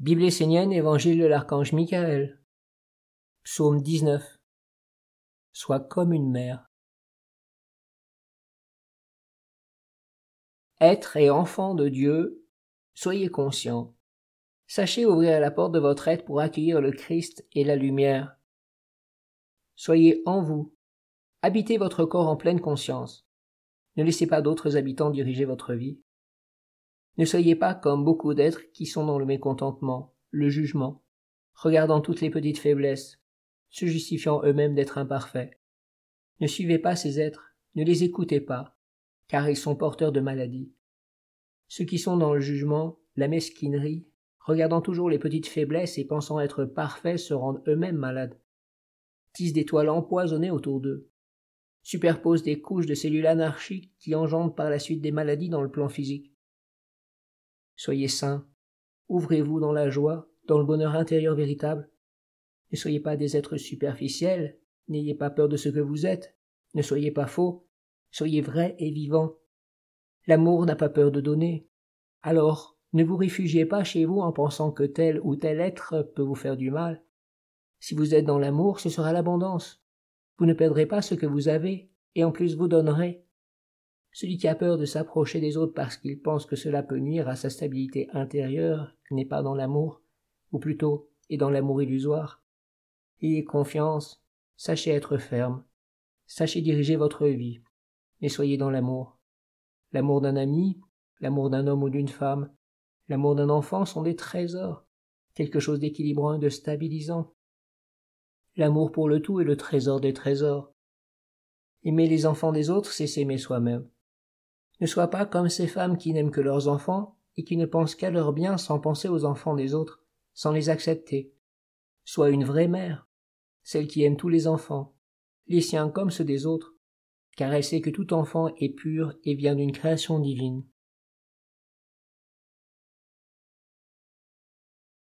Bible essénienne, Évangile de l'archange Michael. Psaume 19. Sois comme une mère. Être et enfant de Dieu, soyez conscients. Sachez ouvrir la porte de votre être pour accueillir le Christ et la lumière. Soyez en vous. Habitez votre corps en pleine conscience. Ne laissez pas d'autres habitants diriger votre vie. Ne soyez pas comme beaucoup d'êtres qui sont dans le mécontentement, le jugement, regardant toutes les petites faiblesses, se justifiant eux-mêmes d'être imparfaits. Ne suivez pas ces êtres, ne les écoutez pas, car ils sont porteurs de maladies. Ceux qui sont dans le jugement, la mesquinerie, regardant toujours les petites faiblesses et pensant être parfaits se rendent eux-mêmes malades. Tissent des toiles empoisonnées autour d'eux. Superposent des couches de cellules anarchiques qui engendrent par la suite des maladies dans le plan physique. Soyez saints, ouvrez-vous dans la joie, dans le bonheur intérieur véritable. Ne soyez pas des êtres superficiels, n'ayez pas peur de ce que vous êtes, ne soyez pas faux, soyez vrais et vivants. L'amour n'a pas peur de donner. Alors, ne vous réfugiez pas chez vous en pensant que tel ou tel être peut vous faire du mal. Si vous êtes dans l'amour, ce sera l'abondance. Vous ne perdrez pas ce que vous avez, et en plus vous donnerez. Celui qui a peur de s'approcher des autres parce qu'il pense que cela peut nuire à sa stabilité intérieure n'est pas dans l'amour, ou plutôt est dans l'amour illusoire. Ayez confiance, sachez être ferme, sachez diriger votre vie, mais soyez dans l'amour. L'amour d'un ami, l'amour d'un homme ou d'une femme, l'amour d'un enfant sont des trésors, quelque chose d'équilibrant et de stabilisant. L'amour pour le tout est le trésor des trésors. Aimer les enfants des autres, c'est s'aimer soi-même. Ne sois pas comme ces femmes qui n'aiment que leurs enfants et qui ne pensent qu'à leur bien sans penser aux enfants des autres, sans les accepter. Sois une vraie mère, celle qui aime tous les enfants, les siens comme ceux des autres, car elle sait que tout enfant est pur et vient d'une création divine.